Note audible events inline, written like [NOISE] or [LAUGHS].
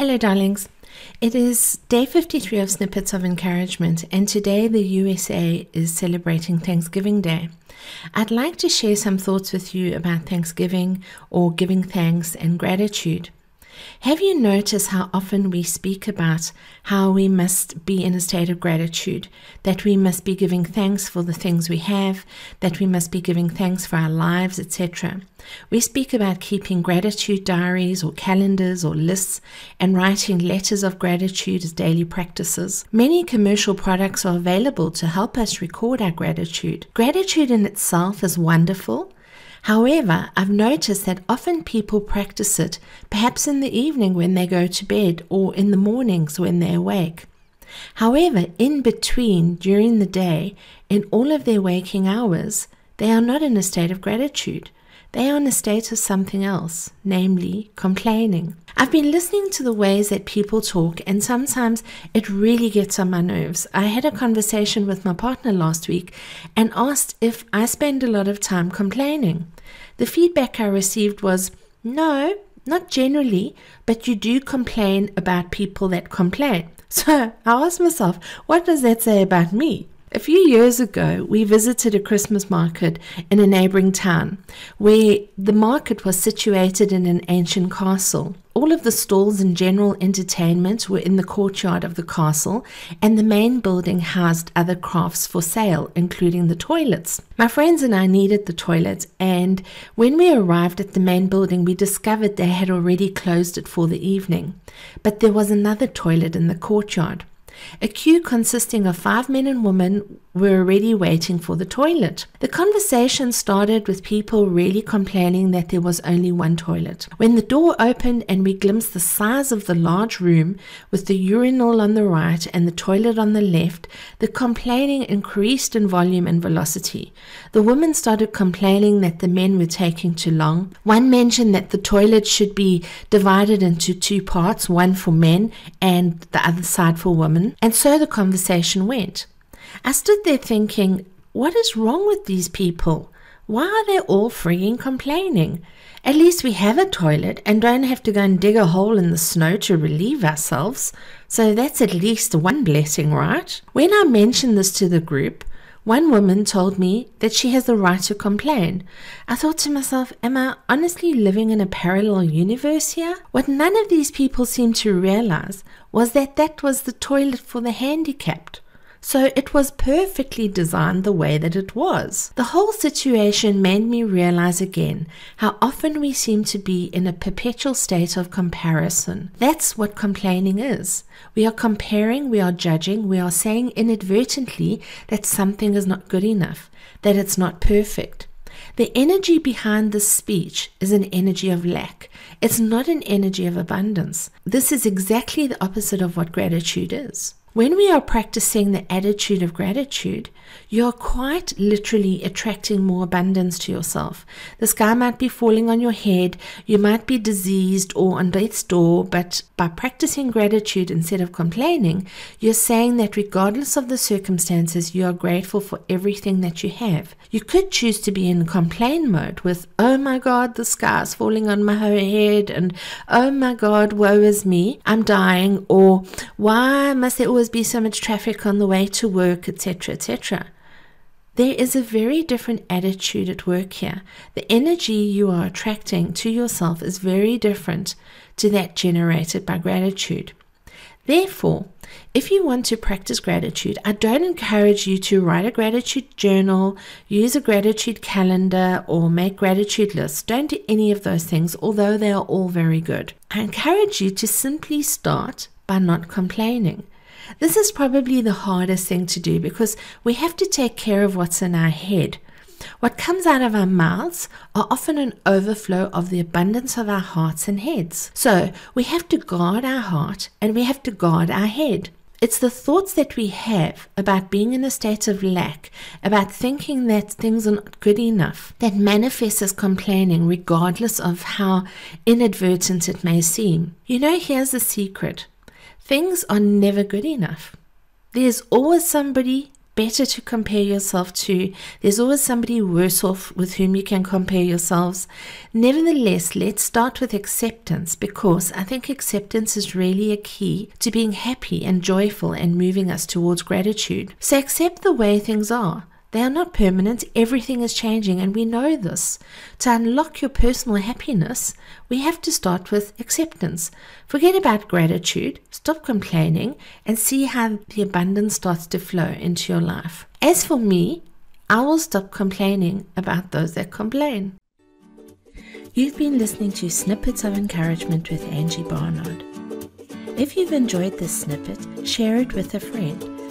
Hello, darlings. It is day 53 of Snippets of Encouragement, and today the USA is celebrating Thanksgiving Day. I'd like to share some thoughts with you about Thanksgiving or giving thanks and gratitude. Have you noticed how often we speak about how we must be in a state of gratitude, that we must be giving thanks for the things we have, that we must be giving thanks for our lives, etc.? We speak about keeping gratitude diaries or calendars or lists and writing letters of gratitude as daily practices. Many commercial products are available to help us record our gratitude. Gratitude in itself is wonderful However, I've noticed that often people practice it, perhaps in the evening when they go to bed or in the mornings when they awake. However, in between, during the day, in all of their waking hours, they are not in a state of gratitude. They are in a state of something else, namely complaining. I've been listening to the ways that people talk, and sometimes it really gets on my nerves. I had a conversation with my partner last week and asked if I spend a lot of time complaining. The feedback I received was no, not generally, but you do complain about people that complain. [LAUGHS] So I asked myself, what does that say about me? A few years ago, we visited a Christmas market in a neighboring town where the market was situated in an ancient castle. All of the stalls and general entertainment were in the courtyard of the castle, and the main building housed other crafts for sale, including the toilets. My friends and I needed the toilet, and when we arrived at the main building, we discovered they had already closed it for the evening. But there was another toilet in the courtyard. A queue consisting of five men and women were already waiting for the toilet. The conversation started with people really complaining that there was only one toilet. When the door opened and we glimpsed the size of the large room with the urinal on the right and the toilet on the left, the complaining increased in volume and velocity. The women started complaining that the men were taking too long. One mentioned that the toilet should be divided into two parts, one for men and the other side for women. And so the conversation went. I stood there thinking, what is wrong with these people? Why are they all freaking complaining? At least we have a toilet and don't have to go and dig a hole in the snow to relieve ourselves. So that's at least one blessing, right? When I mentioned this to the group, one woman told me that she has the right to complain. I thought to myself, am I honestly living in a parallel universe here? What none of these people seemed to realize was that that was the toilet for the handicapped. So it was perfectly designed the way that it was. The whole situation made me realize again how often we seem to be in a perpetual state of comparison. That's what complaining is. We are comparing, we are judging, we are saying inadvertently that something is not good enough, that it's not perfect. The energy behind this speech is an energy of lack. It's not an energy of abundance. This is exactly the opposite of what gratitude is. When we are practicing the attitude of gratitude, you're quite literally attracting more abundance to yourself. The sky might be falling on your head, you might be diseased or on death's door, but by practicing gratitude instead of complaining, you're saying that regardless of the circumstances, you are grateful for everything that you have. You could choose to be in complain mode with, oh my God, the sky is falling on my head, and oh my God, woe is me, I'm dying, or why must it there always be so much traffic on the way to work, etc., etc. There is a very different attitude at work here. The energy you are attracting to yourself is very different to that generated by gratitude. Therefore, if you want to practice gratitude, I don't encourage you to write a gratitude journal, use a gratitude calendar, or make gratitude lists. Don't do any of those things, although they are all very good. I encourage you to simply start by not complaining. This is probably the hardest thing to do because we have to take care of what's in our head. What comes out of our mouths are often an overflow of the abundance of our hearts and heads. So we have to guard our heart and we have to guard our head. It's the thoughts that we have about being in a state of lack, about thinking that things are not good enough, that manifests as complaining, regardless of how inadvertent it may seem. You know, here's the secret Things are never good enough. There's always somebody better to compare yourself to. There's always somebody worse off with whom you can compare yourselves. Nevertheless, let's start with acceptance because I think acceptance is really a key to being happy and joyful and moving us towards gratitude. So accept the way things are. They are not permanent, everything is changing, and we know this. To unlock your personal happiness, we have to start with acceptance. Forget about gratitude, stop complaining, and see how the abundance starts to flow into your life. As for me, I will stop complaining about those that complain. You've been listening to Snippets of Encouragement with Angie Barnard. If you've enjoyed this snippet, share it with a friend.